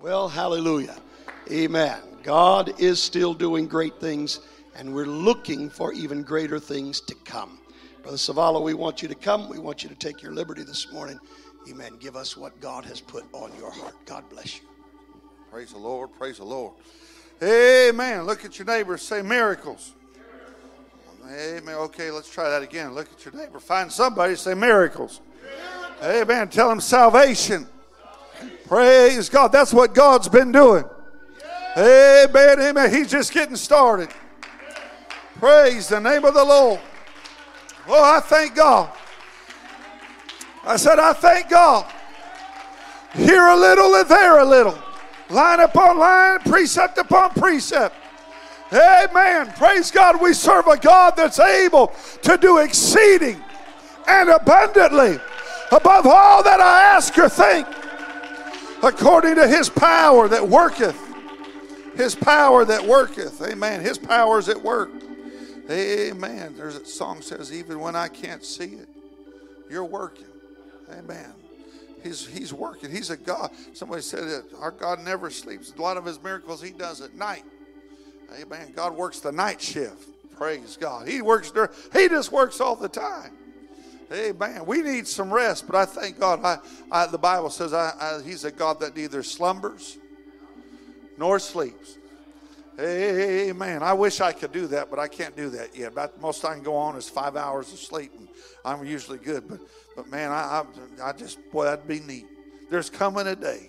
Well, hallelujah. Amen. God is still doing great things, and we're looking for even greater things to come. Brother Savala, we want you to come. We want you to take your liberty this morning. Amen. Give us what God has put on your heart. God bless you. Praise the Lord. Praise the Lord. Amen. Look at your neighbor. Say miracles. Amen. Okay, let's try that again. Look at your neighbor. Find somebody. Say miracles. Amen. Tell them salvation. Praise God. That's what God's been doing. Amen. Amen. He's just getting started. Praise the name of the Lord. Oh, I thank God. I said, I thank God. Here a little and there a little. Line upon line, precept upon precept. Amen. Praise God. We serve a God that's able to do exceeding and abundantly above all that I ask or think, according to his power that worketh. His power that worketh. Amen. His power is at work. Amen. There's a song says, even when I can't see it, you're working. Amen. He's, he's working. He's a God. Somebody said that our God never sleeps. A lot of his miracles he does at night. Amen. God works the night shift. Praise God. He works. He just works all the time. Amen. We need some rest, but I thank God. I, I the Bible says I, I, He's a God that neither slumbers nor sleeps. Amen. I wish I could do that, but I can't do that yet. About the most I can go on is five hours of sleep, and I'm usually good. But, but man, I, I, I just boy, that'd be neat. There's coming a day.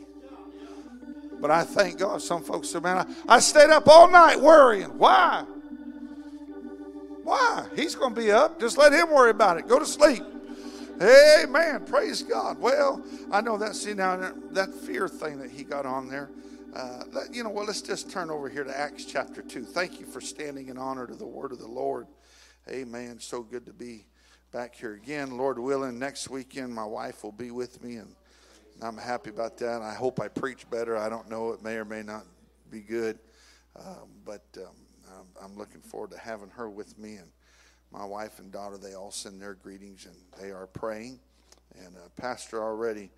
But I thank God. Some folks say, man, I, I stayed up all night worrying. Why? Why? He's going to be up. Just let him worry about it. Go to sleep. Amen. Praise God. Well, I know that. See now that fear thing that he got on there. Uh, you know what? Well, let's just turn over here to Acts chapter 2. Thank you for standing in honor to the word of the Lord. Amen. So good to be back here again. Lord willing, next weekend my wife will be with me, and I'm happy about that. I hope I preach better. I don't know. It may or may not be good, um, but um, I'm, I'm looking forward to having her with me. And my wife and daughter, they all send their greetings, and they are praying. And uh, Pastor already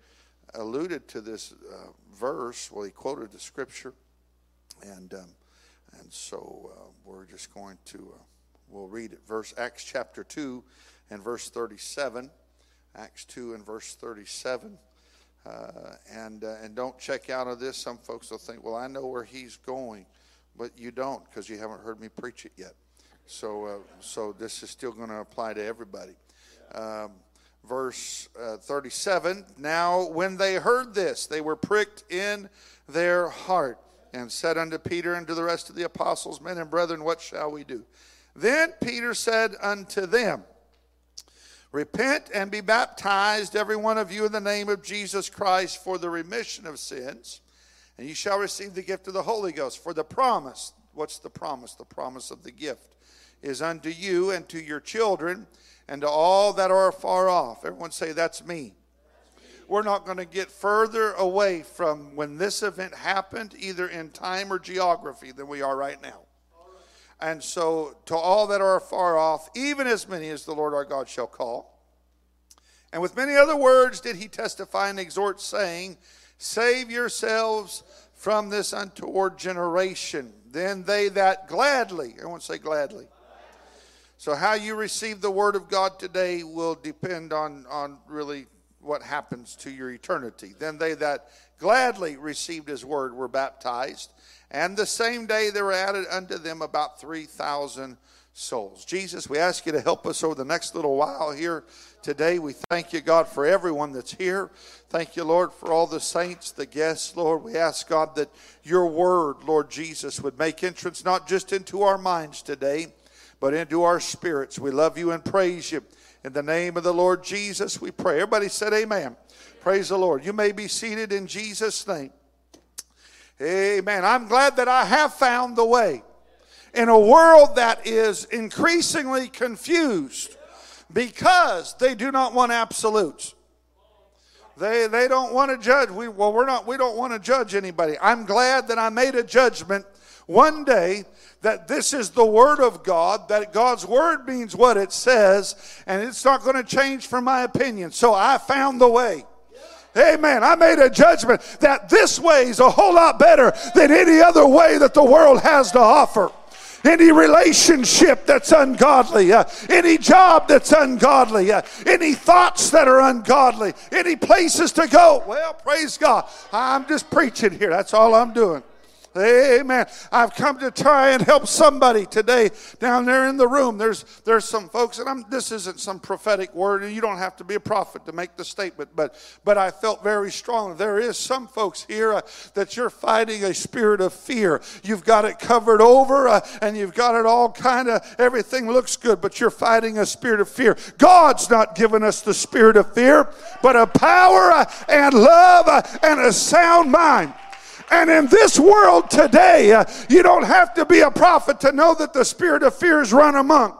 alluded to this uh, verse. Well, he quoted the scripture, and um, and so uh, we're just going to uh, we'll read it. Verse Acts chapter two and verse thirty-seven. Acts two and verse thirty-seven. Uh, and uh, and don't check out of this. Some folks will think, well, I know where he's going, but you don't because you haven't heard me preach it yet. So uh, so this is still going to apply to everybody. Um, verse uh, 37 Now, when they heard this, they were pricked in their heart and said unto Peter and to the rest of the apostles, Men and brethren, what shall we do? Then Peter said unto them, Repent and be baptized, every one of you, in the name of Jesus Christ for the remission of sins, and you shall receive the gift of the Holy Ghost. For the promise, what's the promise? The promise of the gift is unto you and to your children and to all that are far off. Everyone say, That's me. We're not going to get further away from when this event happened, either in time or geography, than we are right now. And so, to all that are far off, even as many as the Lord our God shall call. And with many other words did he testify and exhort, saying, Save yourselves from this untoward generation. Then they that gladly, everyone say gladly, so, how you receive the Word of God today will depend on, on really what happens to your eternity. Then they that gladly received His Word were baptized, and the same day there were added unto them about 3,000 souls. Jesus, we ask you to help us over the next little while here today. We thank you, God, for everyone that's here. Thank you, Lord, for all the saints, the guests, Lord. We ask, God, that your word, Lord Jesus, would make entrance not just into our minds today but into our spirits. We love you and praise you. In the name of the Lord Jesus, we pray. Everybody said, Amen. Praise the Lord. You may be seated in Jesus' name. Amen. I'm glad that I have found the way in a world that is increasingly confused because they do not want absolutes. They, they don't want to judge. We, well, we're not, we don't want to judge anybody. I'm glad that I made a judgment one day that this is the Word of God, that God's Word means what it says, and it's not going to change from my opinion. So I found the way. Amen. I made a judgment that this way is a whole lot better than any other way that the world has to offer any relationship that's ungodly, uh, any job that's ungodly, uh, any thoughts that are ungodly, any places to go. Well, praise God. I'm just preaching here. That's all I'm doing. Amen. I've come to try and help somebody today down there in the room. There's there's some folks, and I'm, this isn't some prophetic word, and you don't have to be a prophet to make the statement, but but I felt very strong. There is some folks here uh, that you're fighting a spirit of fear. You've got it covered over, uh, and you've got it all kind of everything looks good, but you're fighting a spirit of fear. God's not given us the spirit of fear, but a power uh, and love uh, and a sound mind. And in this world today, uh, you don't have to be a prophet to know that the spirit of fear is run among.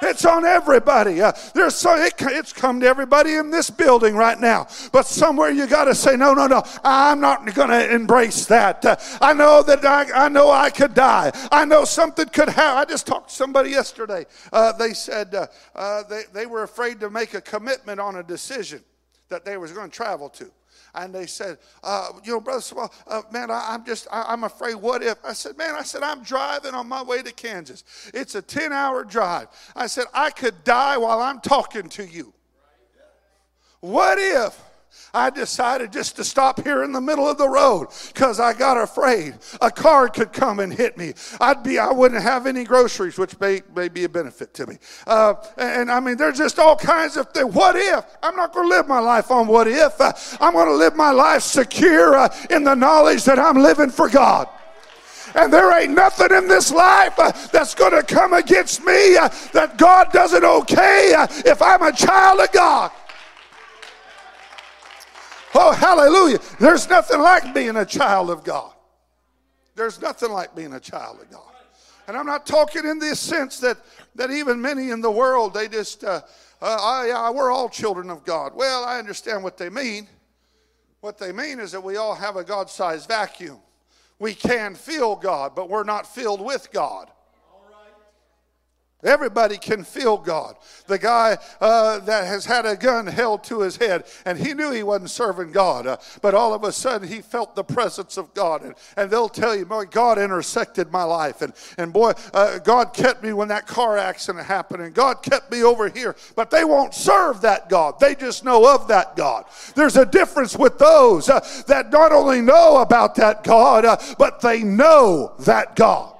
It's on everybody. Uh, there's so it, it's come to everybody in this building right now. But somewhere you got to say, no, no, no. I'm not going to embrace that. Uh, I know that I, I know I could die. I know something could happen. I just talked to somebody yesterday. Uh, they said uh, uh, they they were afraid to make a commitment on a decision that they was going to travel to and they said, uh, you know, brother, well, uh, man, I, am just, I, I'm afraid. What if? I said, man, I said, I'm driving on my way to Kansas. It's a 10 hour drive. I said, I could die while I'm talking to you. What if? I decided just to stop here in the middle of the road because I got afraid a car could come and hit me. I'd be, I wouldn't have any groceries, which may, may be a benefit to me. Uh, and, and, I mean, there's just all kinds of things. What if? I'm not going to live my life on what if. Uh, I'm going to live my life secure uh, in the knowledge that I'm living for God. And there ain't nothing in this life uh, that's going to come against me uh, that God doesn't okay uh, if I'm a child of God. Oh, hallelujah. There's nothing like being a child of God. There's nothing like being a child of God. And I'm not talking in the sense that, that even many in the world, they just, uh, uh, oh, yeah, we're all children of God. Well, I understand what they mean. What they mean is that we all have a God sized vacuum. We can feel God, but we're not filled with God. Everybody can feel God. The guy uh, that has had a gun held to his head, and he knew he wasn't serving God, uh, but all of a sudden he felt the presence of God. And, and they'll tell you, boy, God intersected my life. And, and boy, uh, God kept me when that car accident happened, and God kept me over here. But they won't serve that God, they just know of that God. There's a difference with those uh, that not only know about that God, uh, but they know that God.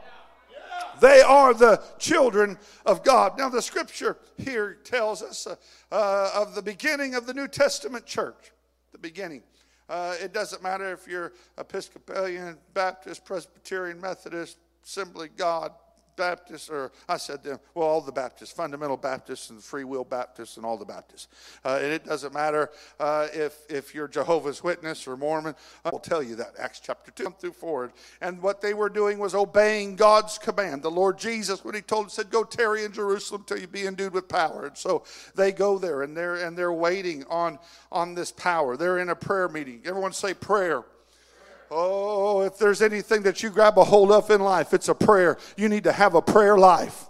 They are the children of God. Now, the scripture here tells us uh, uh, of the beginning of the New Testament church. The beginning. Uh, it doesn't matter if you're Episcopalian, Baptist, Presbyterian, Methodist, Assembly God, Baptists, or I said them, well, all the Baptists, fundamental Baptists and free will Baptists and all the Baptists. Uh, and it doesn't matter uh, if, if you're Jehovah's Witness or Mormon. I will tell you that, Acts chapter 2 through forward. And what they were doing was obeying God's command. The Lord Jesus, when he told them, said, go tarry in Jerusalem till you be endued with power. And so they go there and they're, and they're waiting on, on this power. They're in a prayer meeting. Everyone say prayer. Oh, if there's anything that you grab a hold of in life, it's a prayer. You need to have a prayer life.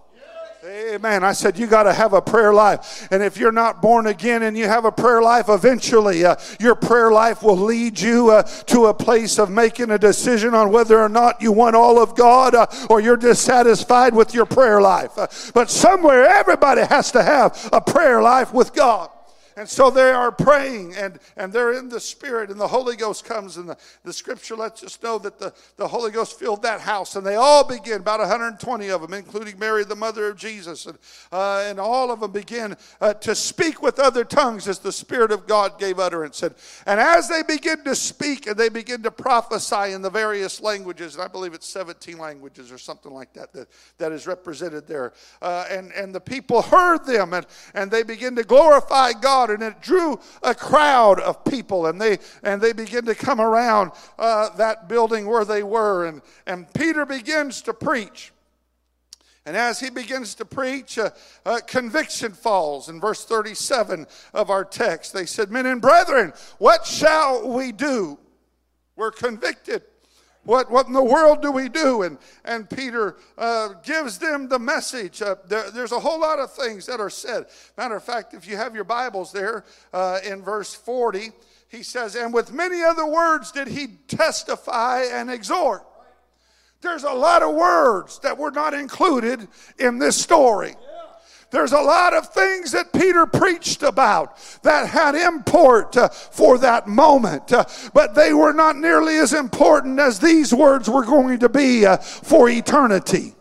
Amen. I said, you got to have a prayer life. And if you're not born again and you have a prayer life, eventually uh, your prayer life will lead you uh, to a place of making a decision on whether or not you want all of God uh, or you're dissatisfied with your prayer life. Uh, but somewhere, everybody has to have a prayer life with God. And so they are praying and, and they're in the Spirit, and the Holy Ghost comes. And the, the scripture lets us know that the, the Holy Ghost filled that house. And they all begin, about 120 of them, including Mary, the mother of Jesus. And, uh, and all of them begin uh, to speak with other tongues as the Spirit of God gave utterance. And, and as they begin to speak and they begin to prophesy in the various languages, and I believe it's 17 languages or something like that that, that is represented there. Uh, and, and the people heard them and, and they begin to glorify God and it drew a crowd of people, and they and they begin to come around uh, that building where they were, and and Peter begins to preach. And as he begins to preach, uh, uh, conviction falls in verse 37 of our text. They said, Men and brethren, what shall we do? We're convicted. What, what in the world do we do? And, and Peter uh, gives them the message. Uh, there, there's a whole lot of things that are said. Matter of fact, if you have your Bibles there uh, in verse 40, he says, and with many other words did he testify and exhort. There's a lot of words that were not included in this story. There's a lot of things that Peter preached about that had import uh, for that moment, uh, but they were not nearly as important as these words were going to be uh, for eternity.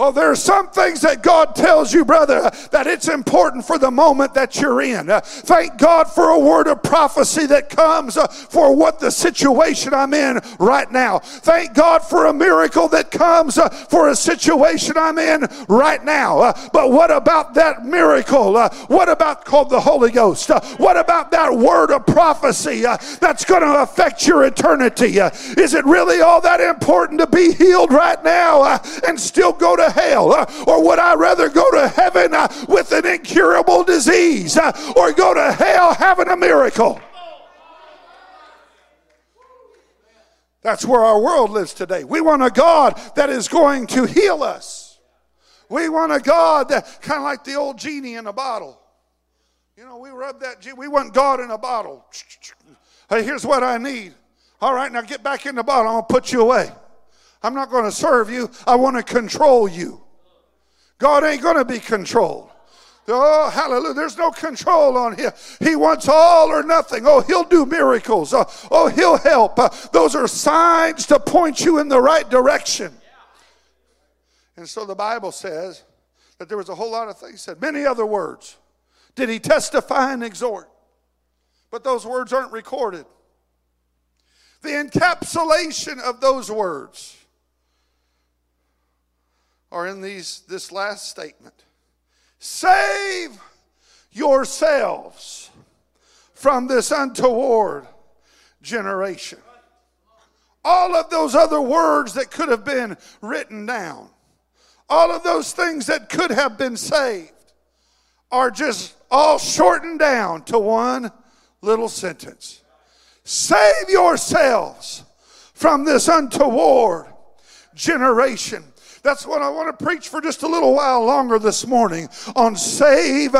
Oh, there are some things that God tells you, brother, that it's important for the moment that you're in. Uh, thank God for a word of prophecy that comes uh, for what the situation I'm in right now. Thank God for a miracle that comes uh, for a situation I'm in right now. But what about that miracle? What about called the Holy Ghost? What about that word of prophecy that's going to affect your eternity? is it really all that important to be healed right now and still go to hell? Uh, or would I rather go to heaven uh, with an incurable disease uh, or go to hell having a miracle? That's where our world lives today. We want a God that is going to heal us. We want a God that kind of like the old genie in a bottle. You know, we rub that, genie. we want God in a bottle. Hey, here's what I need. All right, now get back in the bottle. I'm to put you away. I'm not going to serve you. I want to control you. God ain't going to be controlled. Oh, hallelujah. There's no control on him. He wants all or nothing. Oh, he'll do miracles. Oh, oh he'll help. Uh, those are signs to point you in the right direction. And so the Bible says that there was a whole lot of things said. Many other words did he testify and exhort. But those words aren't recorded. The encapsulation of those words are in these this last statement. Save yourselves from this untoward generation. All of those other words that could have been written down, all of those things that could have been saved, are just all shortened down to one little sentence. Save yourselves from this untoward generation. That's what I want to preach for just a little while longer this morning on save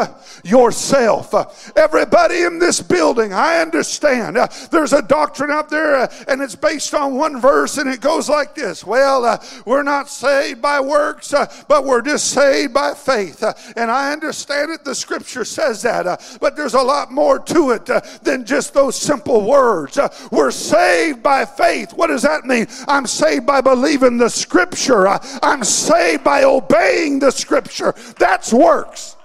yourself. Everybody in this building, I understand. Uh, there's a doctrine out there uh, and it's based on one verse and it goes like this Well, uh, we're not saved by works, but we're just saved by faith. And I understand it, the scripture says that. But there's a lot more to it than just those simple words. We're saved by faith. What does that mean? I'm saved by believing the scripture. I'm saved by obeying the scripture. That's works.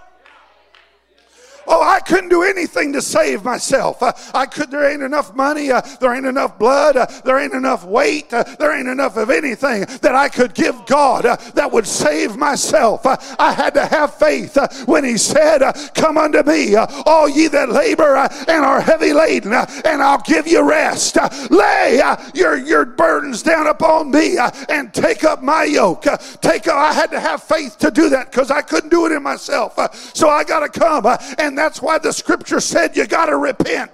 Oh, I couldn't do anything to save myself. Uh, I could. There ain't enough money. Uh, there ain't enough blood. Uh, there ain't enough weight. Uh, there ain't enough of anything that I could give God uh, that would save myself. Uh, I had to have faith when He said, "Come unto me, all ye that labor and are heavy laden, and I'll give you rest. Lay your your burdens down upon me and take up my yoke. take. I had to have faith to do that because I couldn't do it in myself. so I got to come and and that's why the scripture said you got to repent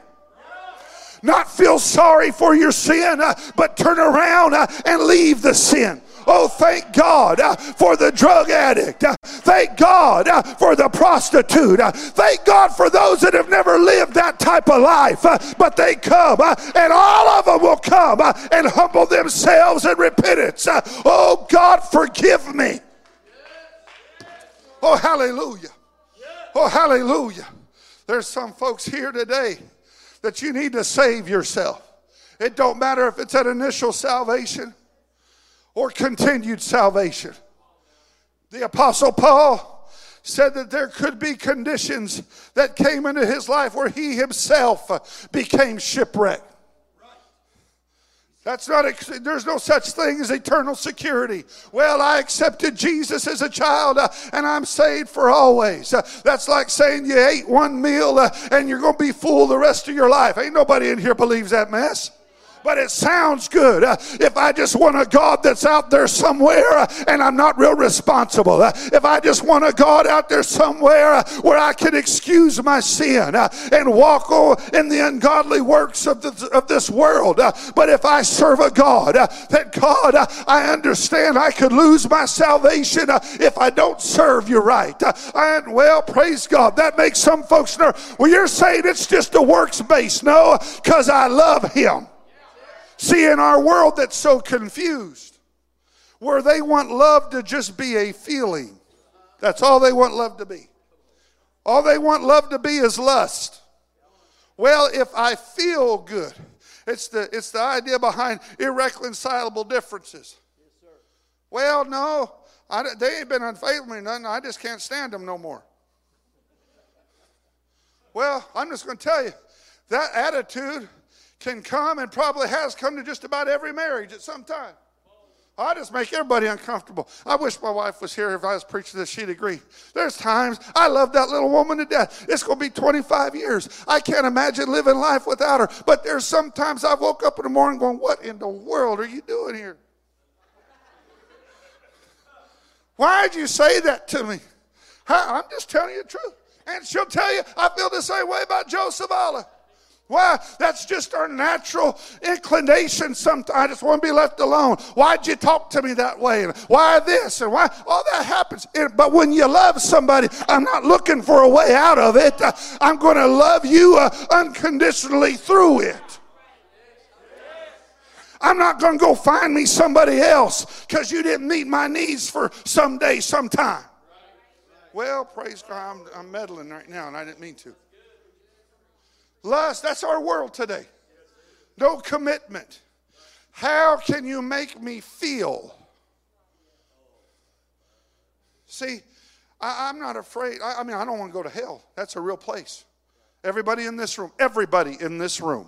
not feel sorry for your sin, uh, but turn around uh, and leave the sin. Oh, thank God uh, for the drug addict. Uh, thank God uh, for the prostitute. Uh, thank God for those that have never lived that type of life. but they come, and all of them will come and humble themselves in repentance. oh, God, forgive me. Oh, hallelujah. Oh, hallelujah. There's some folks here today that you need to save yourself. It don't matter if it's an initial salvation or continued salvation. The Apostle Paul said that there could be conditions that came into his life where he himself became shipwrecked. That's not, there's no such thing as eternal security. Well, I accepted Jesus as a child uh, and I'm saved for always. Uh, that's like saying you ate one meal uh, and you're going to be full the rest of your life. Ain't nobody in here believes that mess. But it sounds good. Uh, if I just want a God that's out there somewhere uh, and I'm not real responsible, uh, if I just want a God out there somewhere uh, where I can excuse my sin uh, and walk in the ungodly works of, the, of this world, uh, but if I serve a God that God, I understand I could lose my salvation if I don't serve you right. and well, praise God. That makes some folks nervous. Well, you're saying it's just a works base. No, because I love Him. See, in our world that's so confused, where they want love to just be a feeling, that's all they want love to be. All they want love to be is lust. Well, if I feel good, it's the, it's the idea behind irreconcilable differences. well, no, I, they ain't been unfaithful me nothing. I just can't stand them no more. Well, I'm just going to tell you that attitude can come and probably has come to just about every marriage at some time. Oh, I just make everybody uncomfortable. I wish my wife was here if I was preaching this, she'd agree. There's times I love that little woman to death. It's going to be 25 years. I can't imagine living life without her. But there's sometimes I woke up in the morning going, What in the world are you doing here? Why'd you say that to me? I'm just telling you the truth. And she'll tell you, I feel the same way about Joe Savala. Why? That's just our natural inclination sometimes. I just want to be left alone. Why'd you talk to me that way? And why this? And why? All that happens. But when you love somebody, I'm not looking for a way out of it. I'm going to love you uh, unconditionally through it. I'm not going to go find me somebody else because you didn't meet my needs for some someday, sometime. Well, praise God, I'm, I'm meddling right now, and I didn't mean to. Lust, that's our world today. No commitment. How can you make me feel? See, I, am not afraid. I, I mean, I don't want to go to hell. That's a real place. Everybody in this room, everybody in this room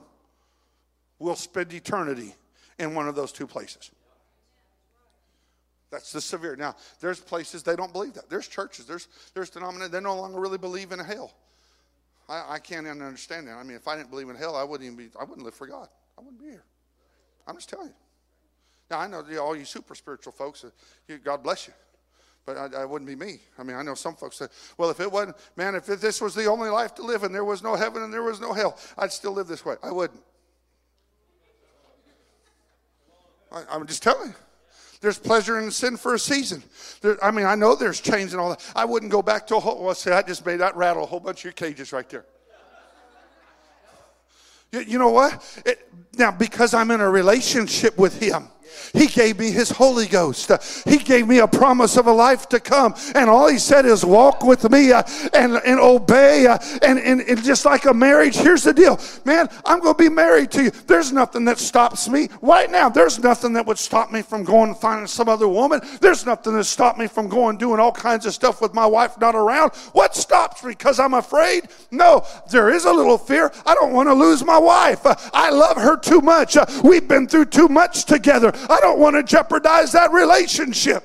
will spend eternity in one of those two places. That's the severe. Now, there's places they don't believe that. There's churches, there's there's denominations, they no longer really believe in hell. I, I can't even understand that. I mean, if I didn't believe in hell, I wouldn't even be, I wouldn't live for God. I wouldn't be here. I'm just telling you. Now, I know all you super spiritual folks, uh, God bless you. But I, I, wouldn't be me. I mean, I know some folks say, well, if it wasn't, man, if this was the only life to live and there was no heaven and there was no hell, I'd still live this way. I wouldn't. I, I'm just telling you. There's pleasure in sin for a season. There, I mean, I know there's change and all that. I wouldn't go back to a whole, well, see, I just made that rattle a whole bunch of your cages right there. You, you know what? It, now, because I'm in a relationship with Him, he gave me His Holy Ghost. He gave me a promise of a life to come. And all He said is, walk with me uh, and, and obey. Uh, and, and, and just like a marriage, here's the deal man, I'm going to be married to you. There's nothing that stops me right now. There's nothing that would stop me from going and finding some other woman. There's nothing that stopped me from going doing all kinds of stuff with my wife not around. What stops me? Because I'm afraid? No, there is a little fear. I don't want to lose my wife. Uh, I love her too much. We've been through too much together. I don't want to jeopardize that relationship.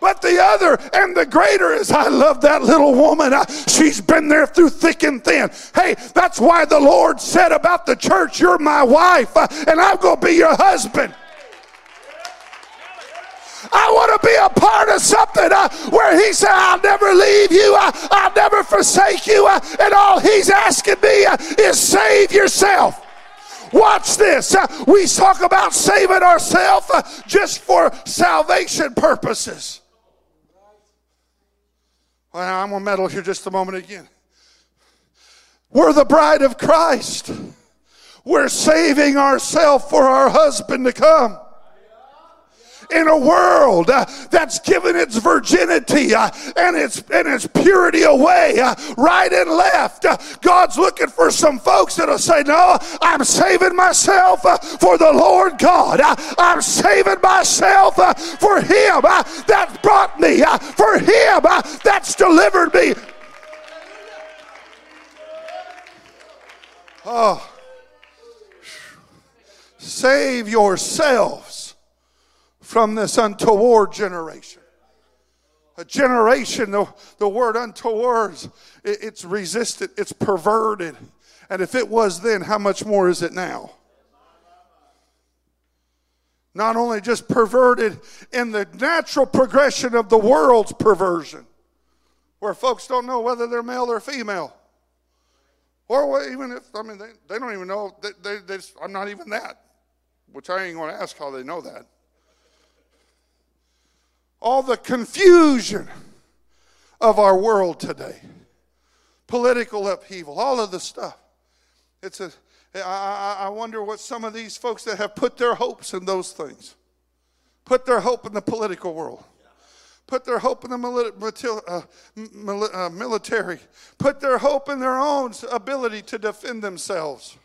But the other and the greater is I love that little woman. I, she's been there through thick and thin. Hey, that's why the Lord said about the church, You're my wife, uh, and I'm going to be your husband. I want to be a part of something uh, where He said, I'll never leave you, uh, I'll never forsake you, uh, and all He's asking me uh, is save yourself. Watch this. Uh, we talk about saving ourselves uh, just for salvation purposes. Well, I'm going to meddle here just a moment again. We're the bride of Christ. We're saving ourselves for our husband to come in a world uh, that's given its virginity uh, and its and its purity away uh, right and left. Uh, God's looking for some folks that'll say, "No, I'm saving myself uh, for the Lord God. Uh, I'm saving myself for Him that brought me, for Him that's delivered me." Oh, save yourselves from this untoward generation. A generation, the, the word untoward, it, it's resisted, it's perverted. And if it was then, how much more is it now? Not only just perverted in the natural progression of the world's perversion, where folks don't know whether they're male or female. Or even if, I mean, they, they don't even know, they, they, they just, I'm not even that, which I ain't going to ask how they know that. All the confusion of our world today, political upheaval, all of the stuff. It's a, I, I wonder what some of these folks that have put their hopes in those things, put their hope in the political world, put their hope in the uh, uh, military, put their hope in their own ability to defend themselves.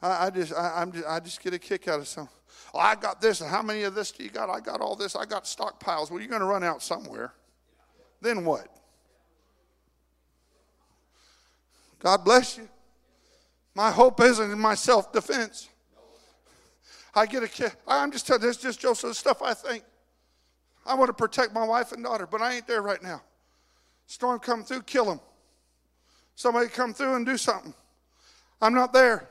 I, I just, I, am just, I just get a kick out of some. Oh, I got this, and how many of this do you got? I got all this. I got stockpiles. Well, you're going to run out somewhere. Then what? God bless you. My hope isn't in my self defense. I get a kid. I'm just telling this just Joseph stuff I think. I want to protect my wife and daughter, but I ain't there right now. Storm come through, kill them. Somebody come through and do something. I'm not there.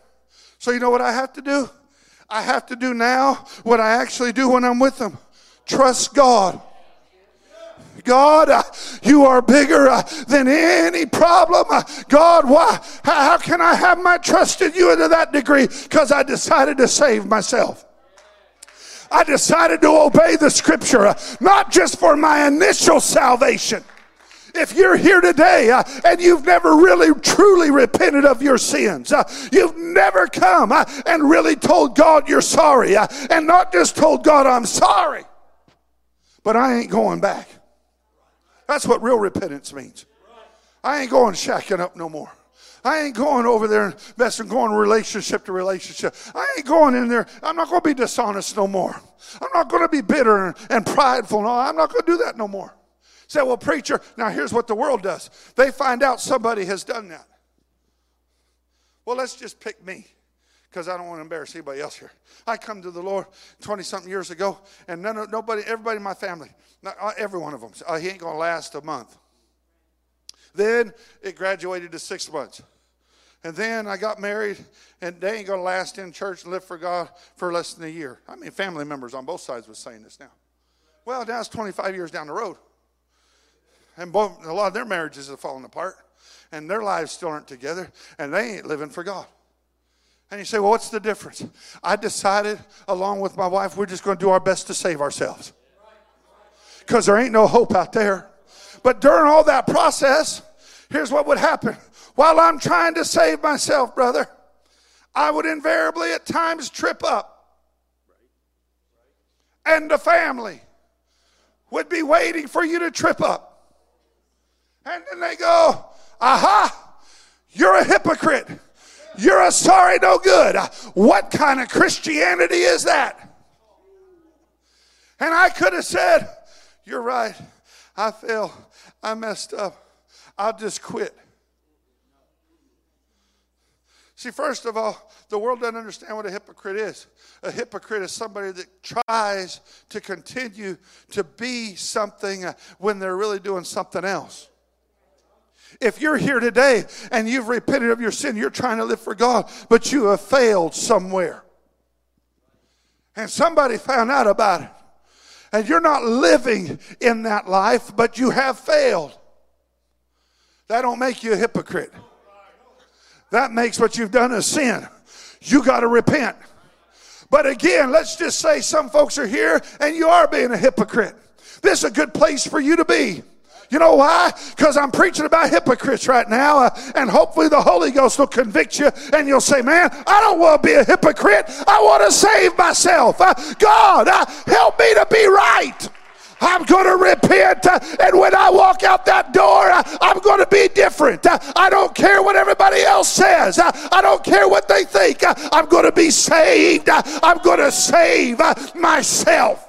So you know what I have to do? I have to do now what I actually do when I'm with them. Trust God. God, uh, you are bigger uh, than any problem. Uh, God, why? How, how can I have my trust in you to that degree? Because I decided to save myself. I decided to obey the scripture, uh, not just for my initial salvation. If you're here today uh, and you've never really truly repented of your sins, uh, you've never come uh, and really told God you're sorry, uh, and not just told God I'm sorry, but I ain't going back. That's what real repentance means. I ain't going shacking up no more. I ain't going over there and messing, going relationship to relationship. I ain't going in there. I'm not going to be dishonest no more. I'm not going to be bitter and, and prideful. No, I'm not going to do that no more. Say, well, preacher, now here's what the world does. They find out somebody has done that. Well, let's just pick me because I don't want to embarrass anybody else here. I come to the Lord 20 something years ago, and none, nobody, everybody in my family, not, uh, every one of them, uh, he ain't going to last a month. Then it graduated to six months. And then I got married, and they ain't going to last in church and live for God for less than a year. I mean, family members on both sides was saying this now. Well, now it's 25 years down the road. And both, a lot of their marriages have fallen apart, and their lives still aren't together, and they ain't living for God. And you say, well, what's the difference? I decided, along with my wife, we're just going to do our best to save ourselves. Because there ain't no hope out there. But during all that process, here's what would happen. While I'm trying to save myself, brother, I would invariably at times trip up. And the family would be waiting for you to trip up. And then they go, aha, you're a hypocrite. You're a sorry no good. What kind of Christianity is that? And I could have said, You're right. I fell. I messed up. I'll just quit. See, first of all, the world doesn't understand what a hypocrite is. A hypocrite is somebody that tries to continue to be something when they're really doing something else. If you're here today and you've repented of your sin, you're trying to live for God, but you have failed somewhere. And somebody found out about it. And you're not living in that life, but you have failed. That don't make you a hypocrite. That makes what you've done a sin. You got to repent. But again, let's just say some folks are here and you are being a hypocrite. This is a good place for you to be. You know why? Because I'm preaching about hypocrites right now, uh, and hopefully the Holy Ghost will convict you, and you'll say, Man, I don't want to be a hypocrite. I want to save myself. Uh, God, uh, help me to be right. I'm going to repent. Uh, and when I walk out that door, uh, I'm going to be different. Uh, I don't care what everybody else says. I don't care what they think. I'm going to be saved. I'm going to save myself.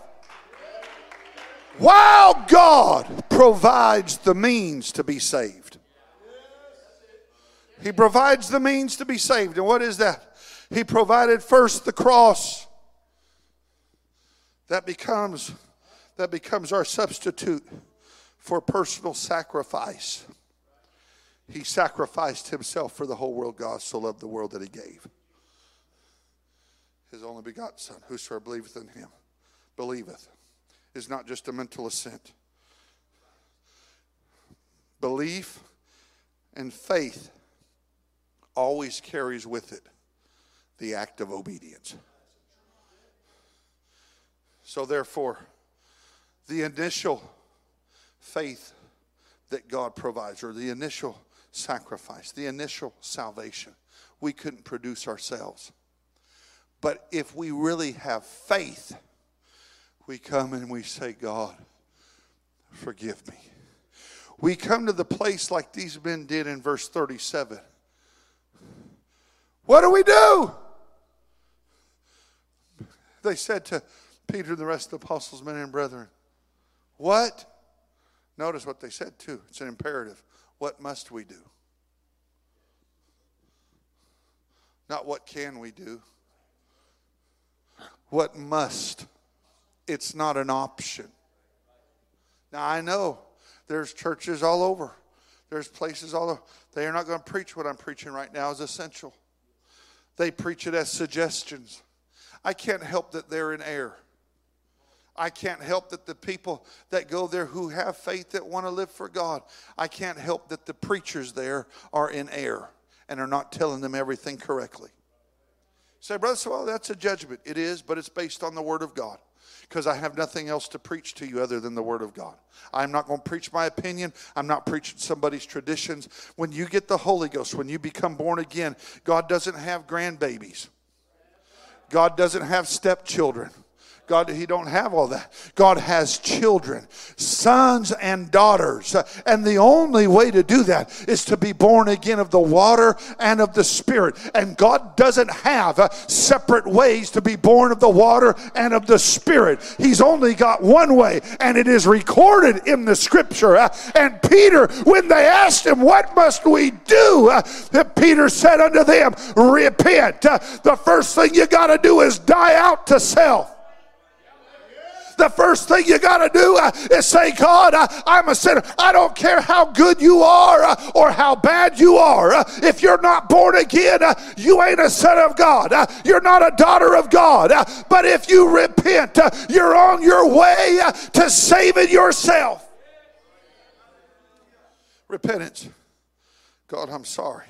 While God provides the means to be saved, He provides the means to be saved. And what is that? He provided first the cross. That becomes, that becomes our substitute for personal sacrifice. He sacrificed himself for the whole world. God so loved the world that he gave. his only begotten Son. Whosoever believeth in him, believeth, is not just a mental assent. Belief and faith always carries with it the act of obedience. So, therefore, the initial faith that God provides, or the initial sacrifice, the initial salvation, we couldn't produce ourselves. But if we really have faith, we come and we say, God, forgive me. We come to the place like these men did in verse 37. What do we do? They said to Peter and the rest of the apostles, men and brethren, What? Notice what they said too. It's an imperative. What must we do? Not what can we do. What must. It's not an option. Now I know there's churches all over. There's places all over. They are not going to preach what I'm preaching right now is essential. They preach it as suggestions. I can't help that they're in error. I can't help that the people that go there who have faith that want to live for God, I can't help that the preachers there are in error and are not telling them everything correctly. Say, Brother well, that's a judgment. It is, but it's based on the Word of God because I have nothing else to preach to you other than the Word of God. I'm not going to preach my opinion. I'm not preaching somebody's traditions. When you get the Holy Ghost, when you become born again, God doesn't have grandbabies, God doesn't have stepchildren. God, He don't have all that. God has children, sons and daughters. And the only way to do that is to be born again of the water and of the Spirit. And God doesn't have separate ways to be born of the water and of the Spirit. He's only got one way, and it is recorded in the Scripture. And Peter, when they asked him, What must we do? Peter said unto them, Repent. The first thing you got to do is die out to self the first thing you got to do uh, is say, God, uh, I'm a sinner. I don't care how good you are uh, or how bad you are. If you're not born again, you ain't a son of God. You're not a daughter of God. but if you repent, you're on your way to saving yourself. Repentance. God, I'm sorry.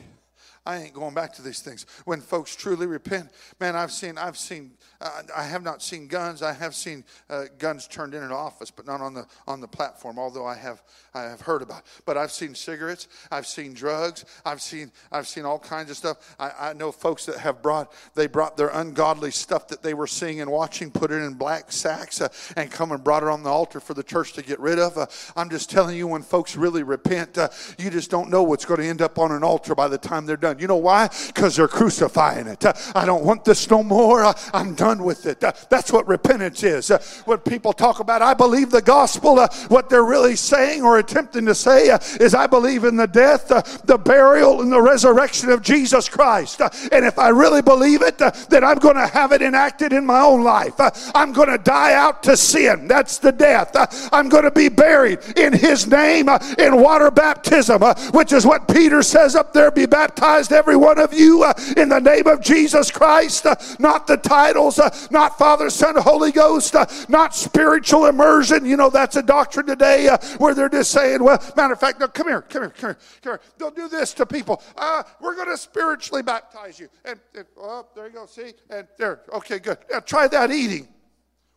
I ain't going back to these things. When folks truly repent, man, I've seen, I've seen, uh, I have not seen guns. I have seen uh, guns turned in an office, but not on the on the platform. Although I have, I have heard about. It. But I've seen cigarettes. I've seen drugs. I've seen, I've seen all kinds of stuff. I, I know folks that have brought, they brought their ungodly stuff that they were seeing and watching, put it in black sacks, uh, and come and brought it on the altar for the church to get rid of. Uh, I'm just telling you, when folks really repent, uh, you just don't know what's going to end up on an altar by the time they're done. You know why? Because they're crucifying it. I don't want this no more. I'm done with it. That's what repentance is. When people talk about, I believe the gospel, uh, what they're really saying or attempting to say uh, is, I believe in the death, uh, the burial, and the resurrection of Jesus Christ. And if I really believe it, then I'm going to have it enacted in my own life. I'm going to die out to sin. That's the death. I'm going to be buried in His name in water baptism, which is what Peter says up there be baptized baptized every one of you uh, in the name of Jesus Christ, uh, not the titles, uh, not Father, Son, Holy Ghost, uh, not spiritual immersion. You know, that's a doctrine today uh, where they're just saying, well, matter of fact, no, come here, come here, come here, come here. They'll do this to people. Uh, we're going to spiritually baptize you. And, and, oh, there you go, see? And there, okay, good. Now try that eating.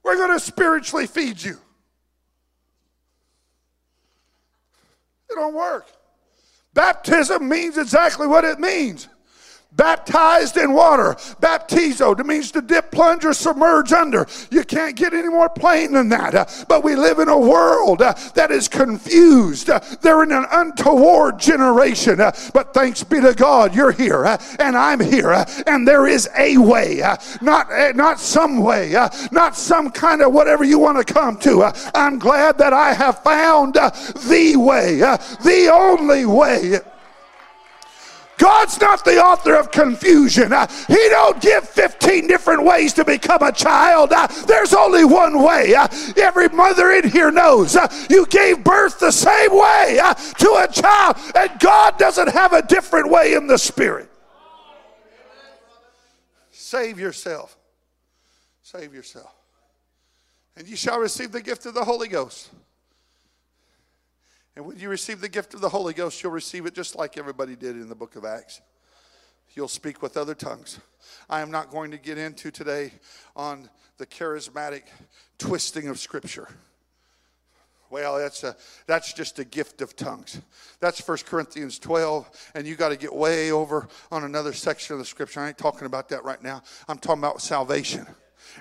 We're going to spiritually feed you. It don't work. Baptism means exactly what it means baptized in water. Baptizo, it means to dip, plunge, or submerge under. You can't get any more plain than that. Uh, but we live in a world uh, that is confused. Uh, they're in an untoward generation. Uh, but thanks be to God, you're here uh, and I'm here. Uh, and there is a way, not, eh, not some way, not some kind of whatever you want to come to. I'm glad that I have found the way, the only way. God's not the author of confusion. He don't give 15 different ways to become a child. There's only one way. Every mother in here knows you gave birth the same way to a child, and God doesn't have a different way in the spirit. Save yourself. Save yourself. And you shall receive the gift of the Holy Ghost. And when you receive the gift of the Holy Ghost, you'll receive it just like everybody did in the book of Acts. You'll speak with other tongues. I am not going to get into today on the charismatic twisting of Scripture. Well, that's a that's just a gift of tongues. That's 1 Corinthians 12, and you got to get way over on another section of the scripture. I ain't talking about that right now. I'm talking about salvation.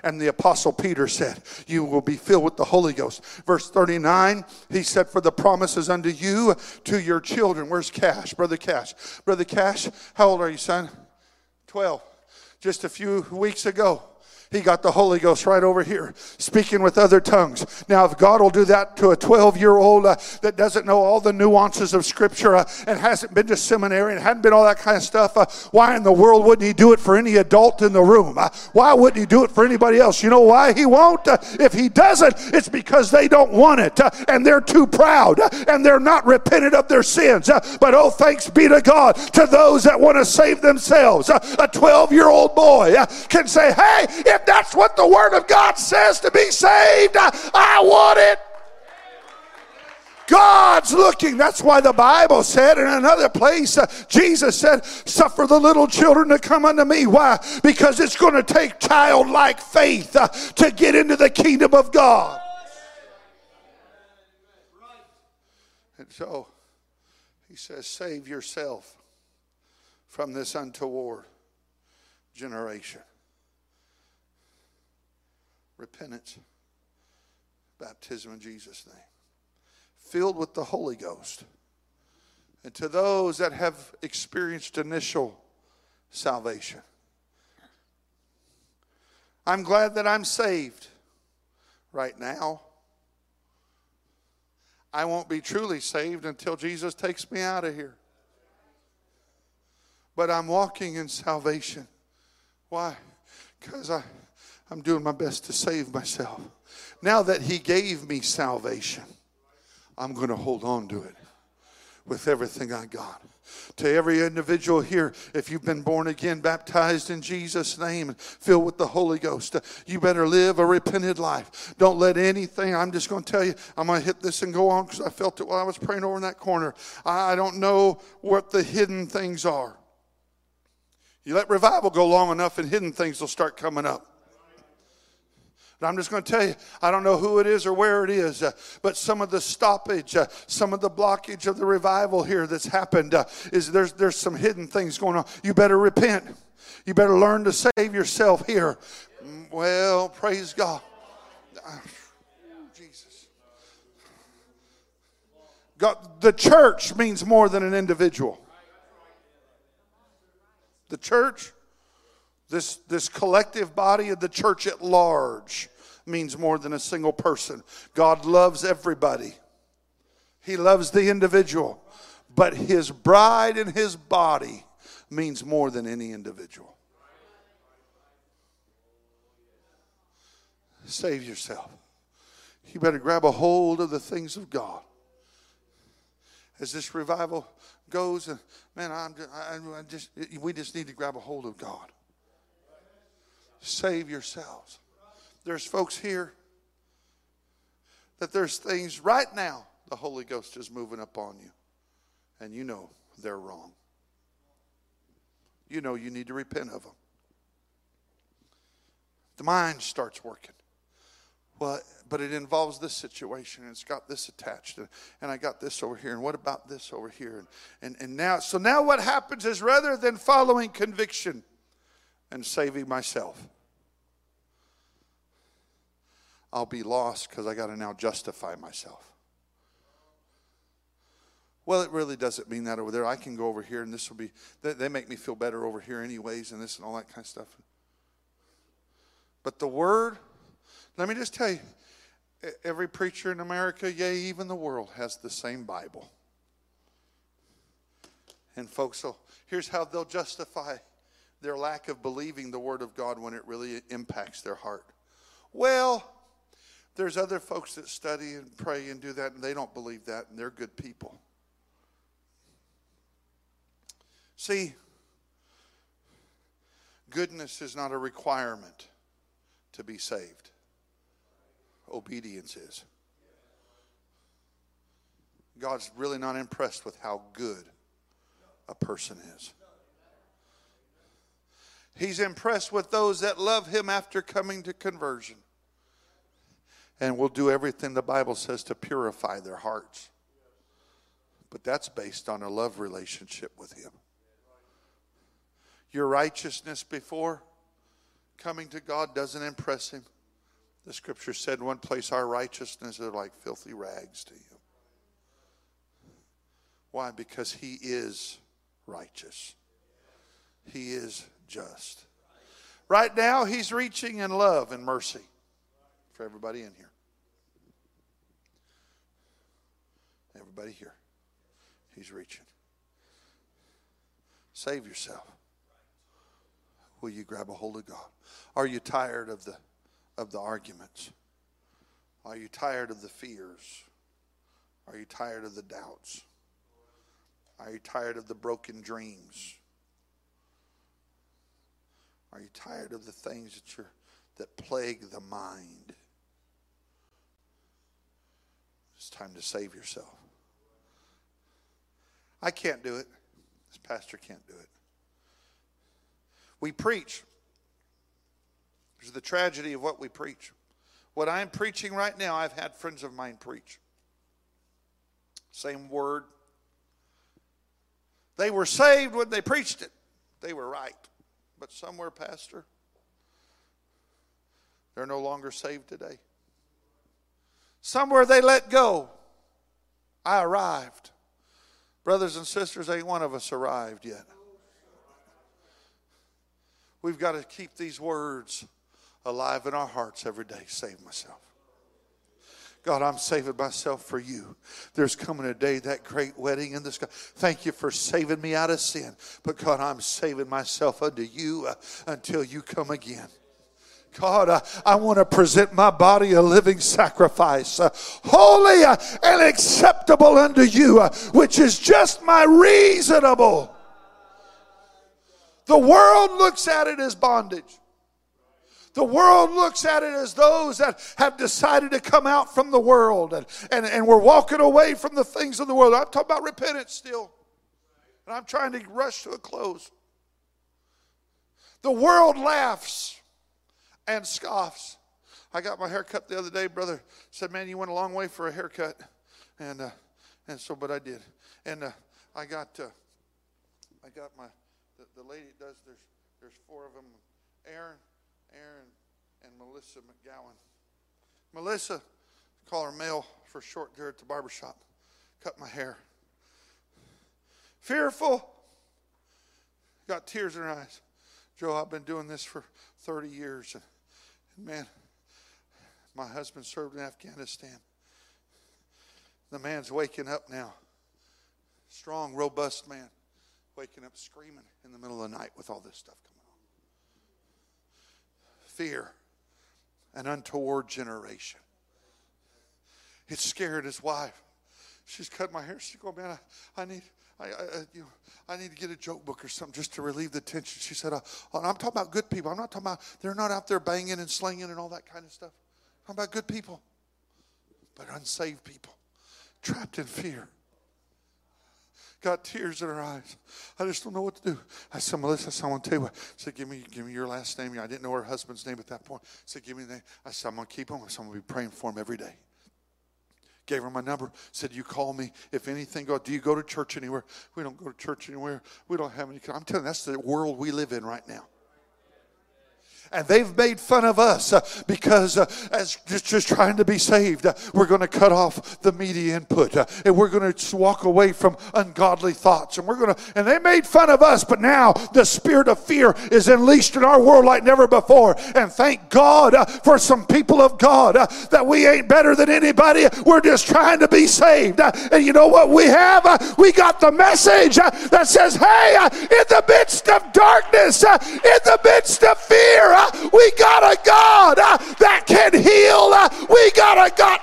And the apostle Peter said, You will be filled with the Holy Ghost. Verse 39, he said, For the promises unto you to your children. Where's Cash? Brother Cash. Brother Cash, how old are you, son? 12. Just a few weeks ago, he got the Holy Ghost right over here, speaking with other tongues. Now, if God will do that to a 12 year old uh, that doesn't know all the nuances of Scripture uh, and hasn't been to seminary and hadn't been all that kind of stuff, uh, why in the world wouldn't He do it for any adult in the room? Uh, why wouldn't He do it for anybody else? You know why He won't? Uh, if He doesn't, it's because they don't want it uh, and they're too proud and they're not repentant of their sins. but oh, thanks be to God to those that want to save themselves. a 12 year old boy can say, Hey, if that's what the Word of God says to be saved, I want it. God's looking. That's why the Bible said in another place, uh, Jesus said, Suffer the little children to come unto me. Why? Because it's going to take childlike faith uh, to get into the kingdom of God. And so he says, Save yourself from this untoward generation repentance, baptism in Jesus' name, filled with the Holy Ghost. And to those that have experienced initial salvation, I'm glad that I'm saved right now. I won't be truly saved until Jesus takes me out of here. But I'm walking in salvation. Why? Because I I'm doing my best to save myself. Now that He gave me salvation, I'm going to hold on to it with everything I got. To every individual here, if you've been born again, baptized in Jesus' name, and filled with the Holy Ghost, you better live a repented life. Don't let anything, I'm just going to tell you, I'm going to hit this and go on because I felt it while I was praying over in that corner. I don't know what the hidden things are. You let revival go long enough, and hidden things will start coming up. I'm just going to tell you, I don't know who it is or where it is, uh, but some of the stoppage, uh, some of the blockage of the revival here that's happened uh, is there's, there's some hidden things going on. You better repent. You better learn to save yourself here. Mm, well, praise God. Jesus. God, the church means more than an individual. The church, this, this collective body of the church at large, means more than a single person. God loves everybody, He loves the individual, but His bride and His body means more than any individual. Save yourself. You better grab a hold of the things of God. As this revival goes, and man, I'm just, I just, we just need to grab a hold of God. Save yourselves there's folks here that there's things right now the Holy Ghost is moving up on you, and you know they're wrong. You know you need to repent of them. The mind starts working. Well, but it involves this situation, and it's got this attached, and, and I got this over here, and what about this over here? And, and, and now, so now what happens is rather than following conviction and saving myself, I'll be lost because I got to now justify myself. Well, it really doesn't mean that over there. I can go over here and this will be, they, they make me feel better over here, anyways, and this and all that kind of stuff. But the Word, let me just tell you, every preacher in America, yea, even the world, has the same Bible. And folks, so here's how they'll justify their lack of believing the Word of God when it really impacts their heart. Well, there's other folks that study and pray and do that, and they don't believe that, and they're good people. See, goodness is not a requirement to be saved. Obedience is. God's really not impressed with how good a person is. He's impressed with those that love Him after coming to conversion. And will do everything the Bible says to purify their hearts. But that's based on a love relationship with Him. Your righteousness before coming to God doesn't impress Him. The scripture said one place, Our righteousness are like filthy rags to Him. Why? Because He is righteous, He is just. Right now, He's reaching in love and mercy for everybody in here. Everybody here. He's reaching. Save yourself. Will you grab a hold of God? Are you tired of the of the arguments? Are you tired of the fears? Are you tired of the doubts? Are you tired of the broken dreams? Are you tired of the things that you're that plague the mind? It's time to save yourself. I can't do it. This pastor can't do it. We preach. There's the tragedy of what we preach. What I'm preaching right now, I've had friends of mine preach. Same word. They were saved when they preached it. They were right. But somewhere, Pastor, they're no longer saved today. Somewhere they let go. I arrived. Brothers and sisters, ain't one of us arrived yet. We've got to keep these words alive in our hearts every day. Save myself. God, I'm saving myself for you. There's coming a day, that great wedding in the sky. Thank you for saving me out of sin. But God, I'm saving myself unto you uh, until you come again. God, uh, I want to present my body a living sacrifice, uh, holy uh, and acceptable unto you, uh, which is just my reasonable. The world looks at it as bondage. The world looks at it as those that have decided to come out from the world and, and, and we're walking away from the things of the world. I'm talking about repentance still. And I'm trying to rush to a close. The world laughs and scoffs. I got my hair cut the other day. Brother said, "Man, you went a long way for a haircut," and uh, and so, but I did. And uh, I got uh, I got my the, the lady does. There's there's four of them. Aaron, Aaron, and Melissa McGowan. Melissa, call her Mel for short there at the barber shop. Cut my hair. Fearful. Got tears in her eyes. Joe, I've been doing this for 30 years. And, and man, my husband served in Afghanistan. The man's waking up now. Strong, robust man. Waking up screaming in the middle of the night with all this stuff coming. Fear, an untoward generation. It scared his wife. She's cut my hair. She's going, man, I, I need, I, I, you know, I need to get a joke book or something just to relieve the tension. She said, uh, I'm talking about good people. I'm not talking about, they're not out there banging and slinging and all that kind of stuff. I'm talking about good people, but unsaved people, trapped in fear. Got tears in her eyes. I just don't know what to do. I said, Melissa, I said, I want to tell you what. I said, give me, give me your last name. I didn't know her husband's name at that point. I said, give me the name. I said, I'm going to keep him. I said, I'm going to be praying for him every day gave her my number, said, You call me if anything. Go, do you go to church anywhere? We don't go to church anywhere. We don't have any. I'm telling you, that's the world we live in right now and they've made fun of us uh, because uh, as just, trying to be saved, uh, we're going to cut off the media input uh, and we're going to walk away from ungodly thoughts and we're going to and they made fun of us, but now the spirit of fear is unleashed in our world like never before. And thank God uh, for some people of God uh, that we ain't better than anybody. We're just trying to be saved. and you know what we have? we got the message that says, "Hey, in the midst of darkness, in the midst of fear." We got a God uh, that can heal. Uh, we got a God.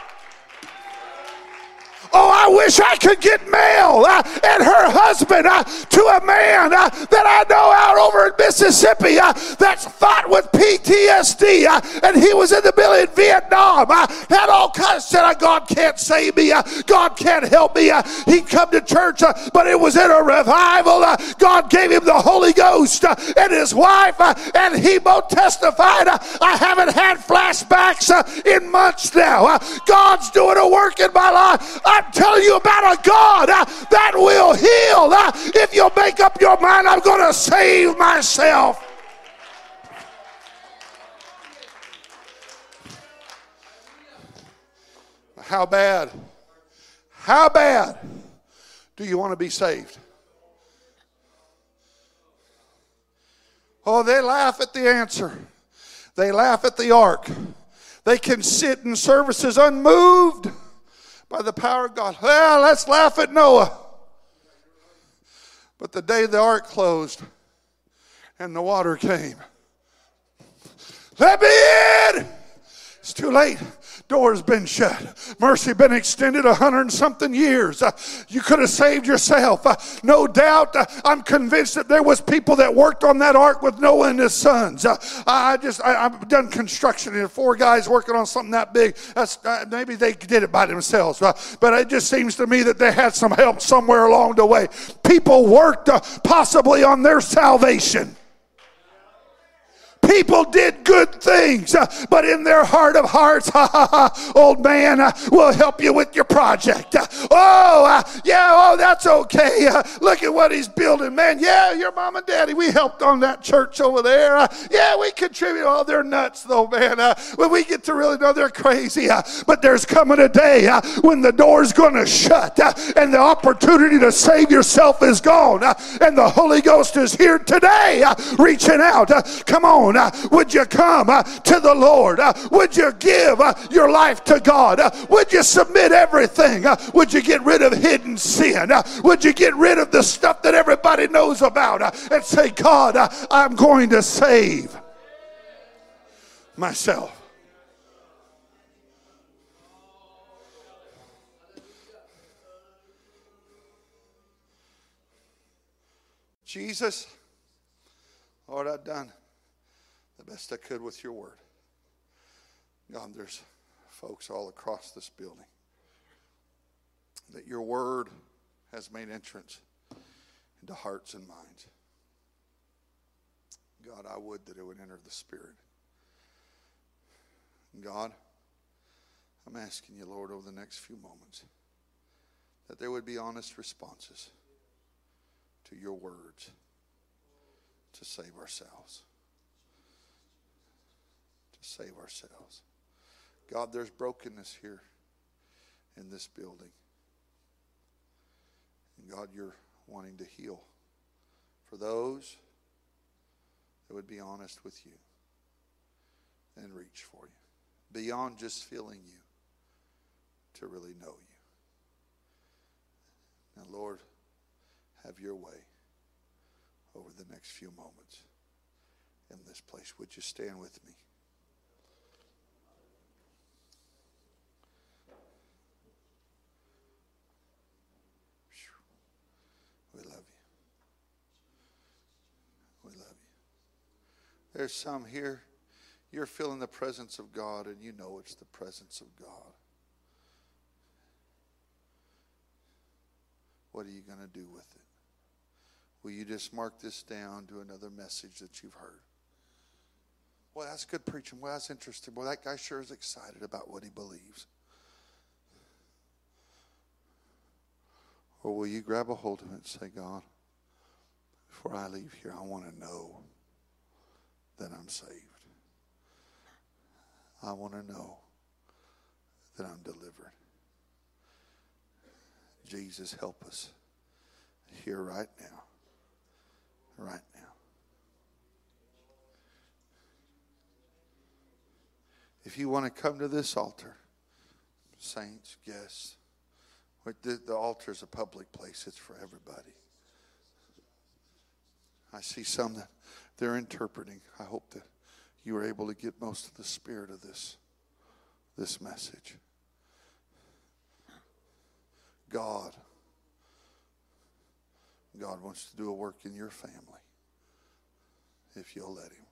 Oh, I wish I could get Mel uh, and her husband uh, to a man uh, that I know out over in Mississippi uh, that's fought with PTSD uh, and he was in the middle in Vietnam. Uh, had all kinds said, God can't save me. God can't help me. He'd come to church, but it was in a revival. God gave him the Holy Ghost and his wife, and he both testified, I haven't had flashbacks in months now. God's doing a work in my life. I'm telling you about a God uh, that will heal. Uh, if you'll make up your mind, I'm going to save myself. How bad? How bad do you want to be saved? Oh, they laugh at the answer. They laugh at the ark. They can sit in services unmoved by the power of God. Well, let's laugh at Noah. But the day the ark closed and the water came, let me in! It's too late door's been shut. Mercy been extended a hundred and something years. Uh, you could have saved yourself. Uh, no doubt, uh, I'm convinced that there was people that worked on that ark with Noah and his sons. Uh, I just, I, have done construction and four guys working on something that big. That's, uh, maybe they did it by themselves, uh, but it just seems to me that they had some help somewhere along the way. People worked possibly on their salvation. People did good things, uh, but in their heart of hearts, ha ha ha, old man, uh, we'll help you with your project. Uh, oh, uh, yeah, oh, that's okay. Uh, look at what he's building, man. Yeah, your mom and daddy, we helped on that church over there. Yeah, we contribute. Oh, they're nuts, though, man. When we get to really know they're crazy, but there's coming a day when the door's going to shut and the opportunity to save yourself is gone, and the Holy Ghost is here today, reaching out. Come on. Uh, would you come uh, to the Lord? Uh, would you give your life to God? Would you submit everything? Would you get rid of hidden sin? Would you get rid of the stuff that everybody knows about and say, God, I'm going to save myself? Jesus, Lord, I've done best I could with your word. God, there's folks all across this building that your word has made entrance into hearts and minds. God, I would that it would enter the spirit. God, I'm asking you, Lord, over the next few moments, that there would be honest responses to your words to save ourselves to save ourselves. God, there's brokenness here in this building. And God, you're wanting to heal for those that would be honest with you and reach for you beyond just feeling you to really know you. Now, Lord, have your way over the next few moments in this place. Would you stand with me? There's some here, you're feeling the presence of God and you know it's the presence of God. What are you going to do with it? Will you just mark this down to another message that you've heard? Well, that's good preaching. Well, that's interesting. Well, that guy sure is excited about what he believes. Or will you grab a hold of it and say, God, before I leave here, I want to know that I'm saved. I want to know that I'm delivered. Jesus, help us here right now. Right now. If you want to come to this altar, saints, guests, the, the altar is a public place, it's for everybody. I see some that they're interpreting. I hope that you were able to get most of the spirit of this, this message. God, God wants to do a work in your family if you'll let Him.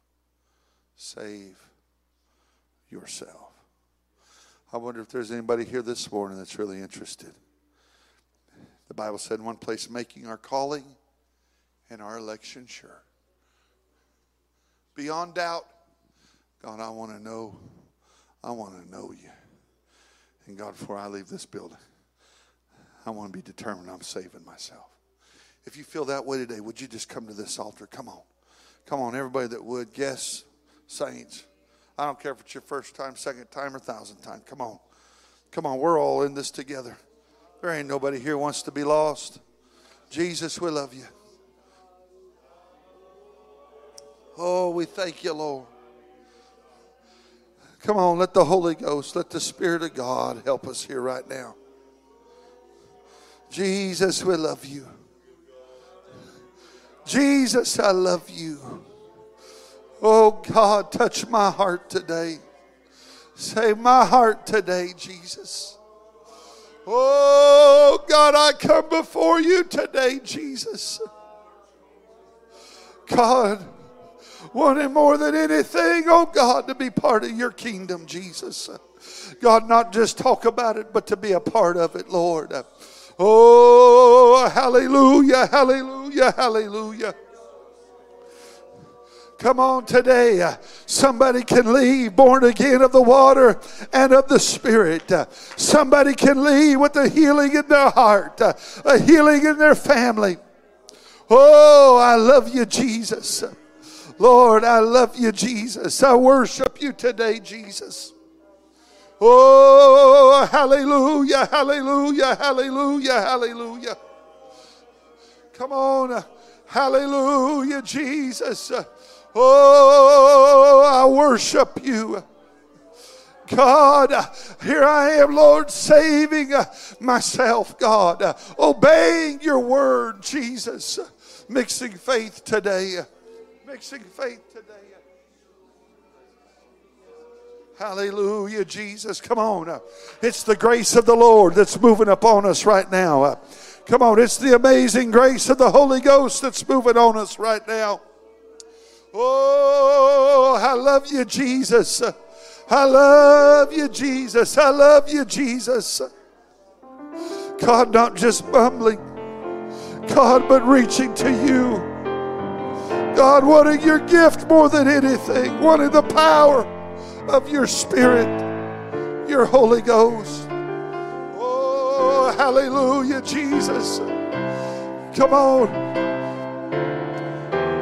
Save yourself. I wonder if there's anybody here this morning that's really interested. The Bible said in one place, making our calling and our election sure. Beyond doubt, God, I want to know, I want to know you. And God, before I leave this building, I want to be determined I'm saving myself. If you feel that way today, would you just come to this altar? Come on. Come on, everybody that would. Yes, saints. I don't care if it's your first time, second time, or thousand time. Come on. Come on, we're all in this together. There ain't nobody here wants to be lost. Jesus, we love you. Oh, we thank you, Lord. Come on, let the Holy Ghost, let the Spirit of God help us here right now. Jesus, we love you. Jesus, I love you. Oh God, touch my heart today. Save my heart today, Jesus. Oh God, I come before you today, Jesus. God, wanting more than anything, oh God, to be part of your kingdom, Jesus. God, not just talk about it, but to be a part of it, Lord. Oh, hallelujah, hallelujah, hallelujah. Come on today. Somebody can leave born again of the water and of the Spirit. Somebody can leave with a healing in their heart, a healing in their family. Oh, I love you, Jesus. Lord, I love you, Jesus. I worship you today, Jesus. Oh, hallelujah, hallelujah, hallelujah, hallelujah. Come on. Uh, hallelujah, Jesus. Oh, I worship you. God, here I am, Lord, saving uh, myself, God, uh, obeying your word, Jesus, mixing faith today, mixing faith today. Hallelujah, Jesus. Come on. It's the grace of the Lord that's moving upon us right now. Come on, it's the amazing grace of the Holy Ghost that's moving on us right now. Oh, I love you, Jesus. I love you, Jesus. I love you, Jesus. God, not just mumbling, God, but reaching to you. God, wanting your gift more than anything, wanting the power of your Spirit, your Holy Ghost. Oh, hallelujah, Jesus. Come on.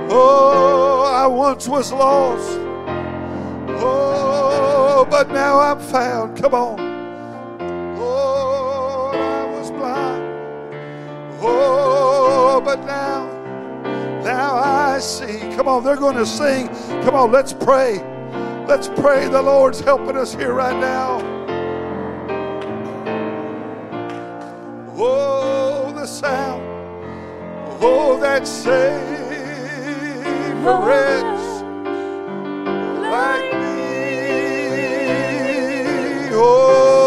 Oh, I once was lost. Oh, but now I'm found. Come on. Oh, I was blind. Oh, but now, now I see. Come on, they're going to sing. Come on, let's pray. Let's pray. The Lord's helping us here right now. Oh, the sound. Oh, that saved a like me. Oh. oh.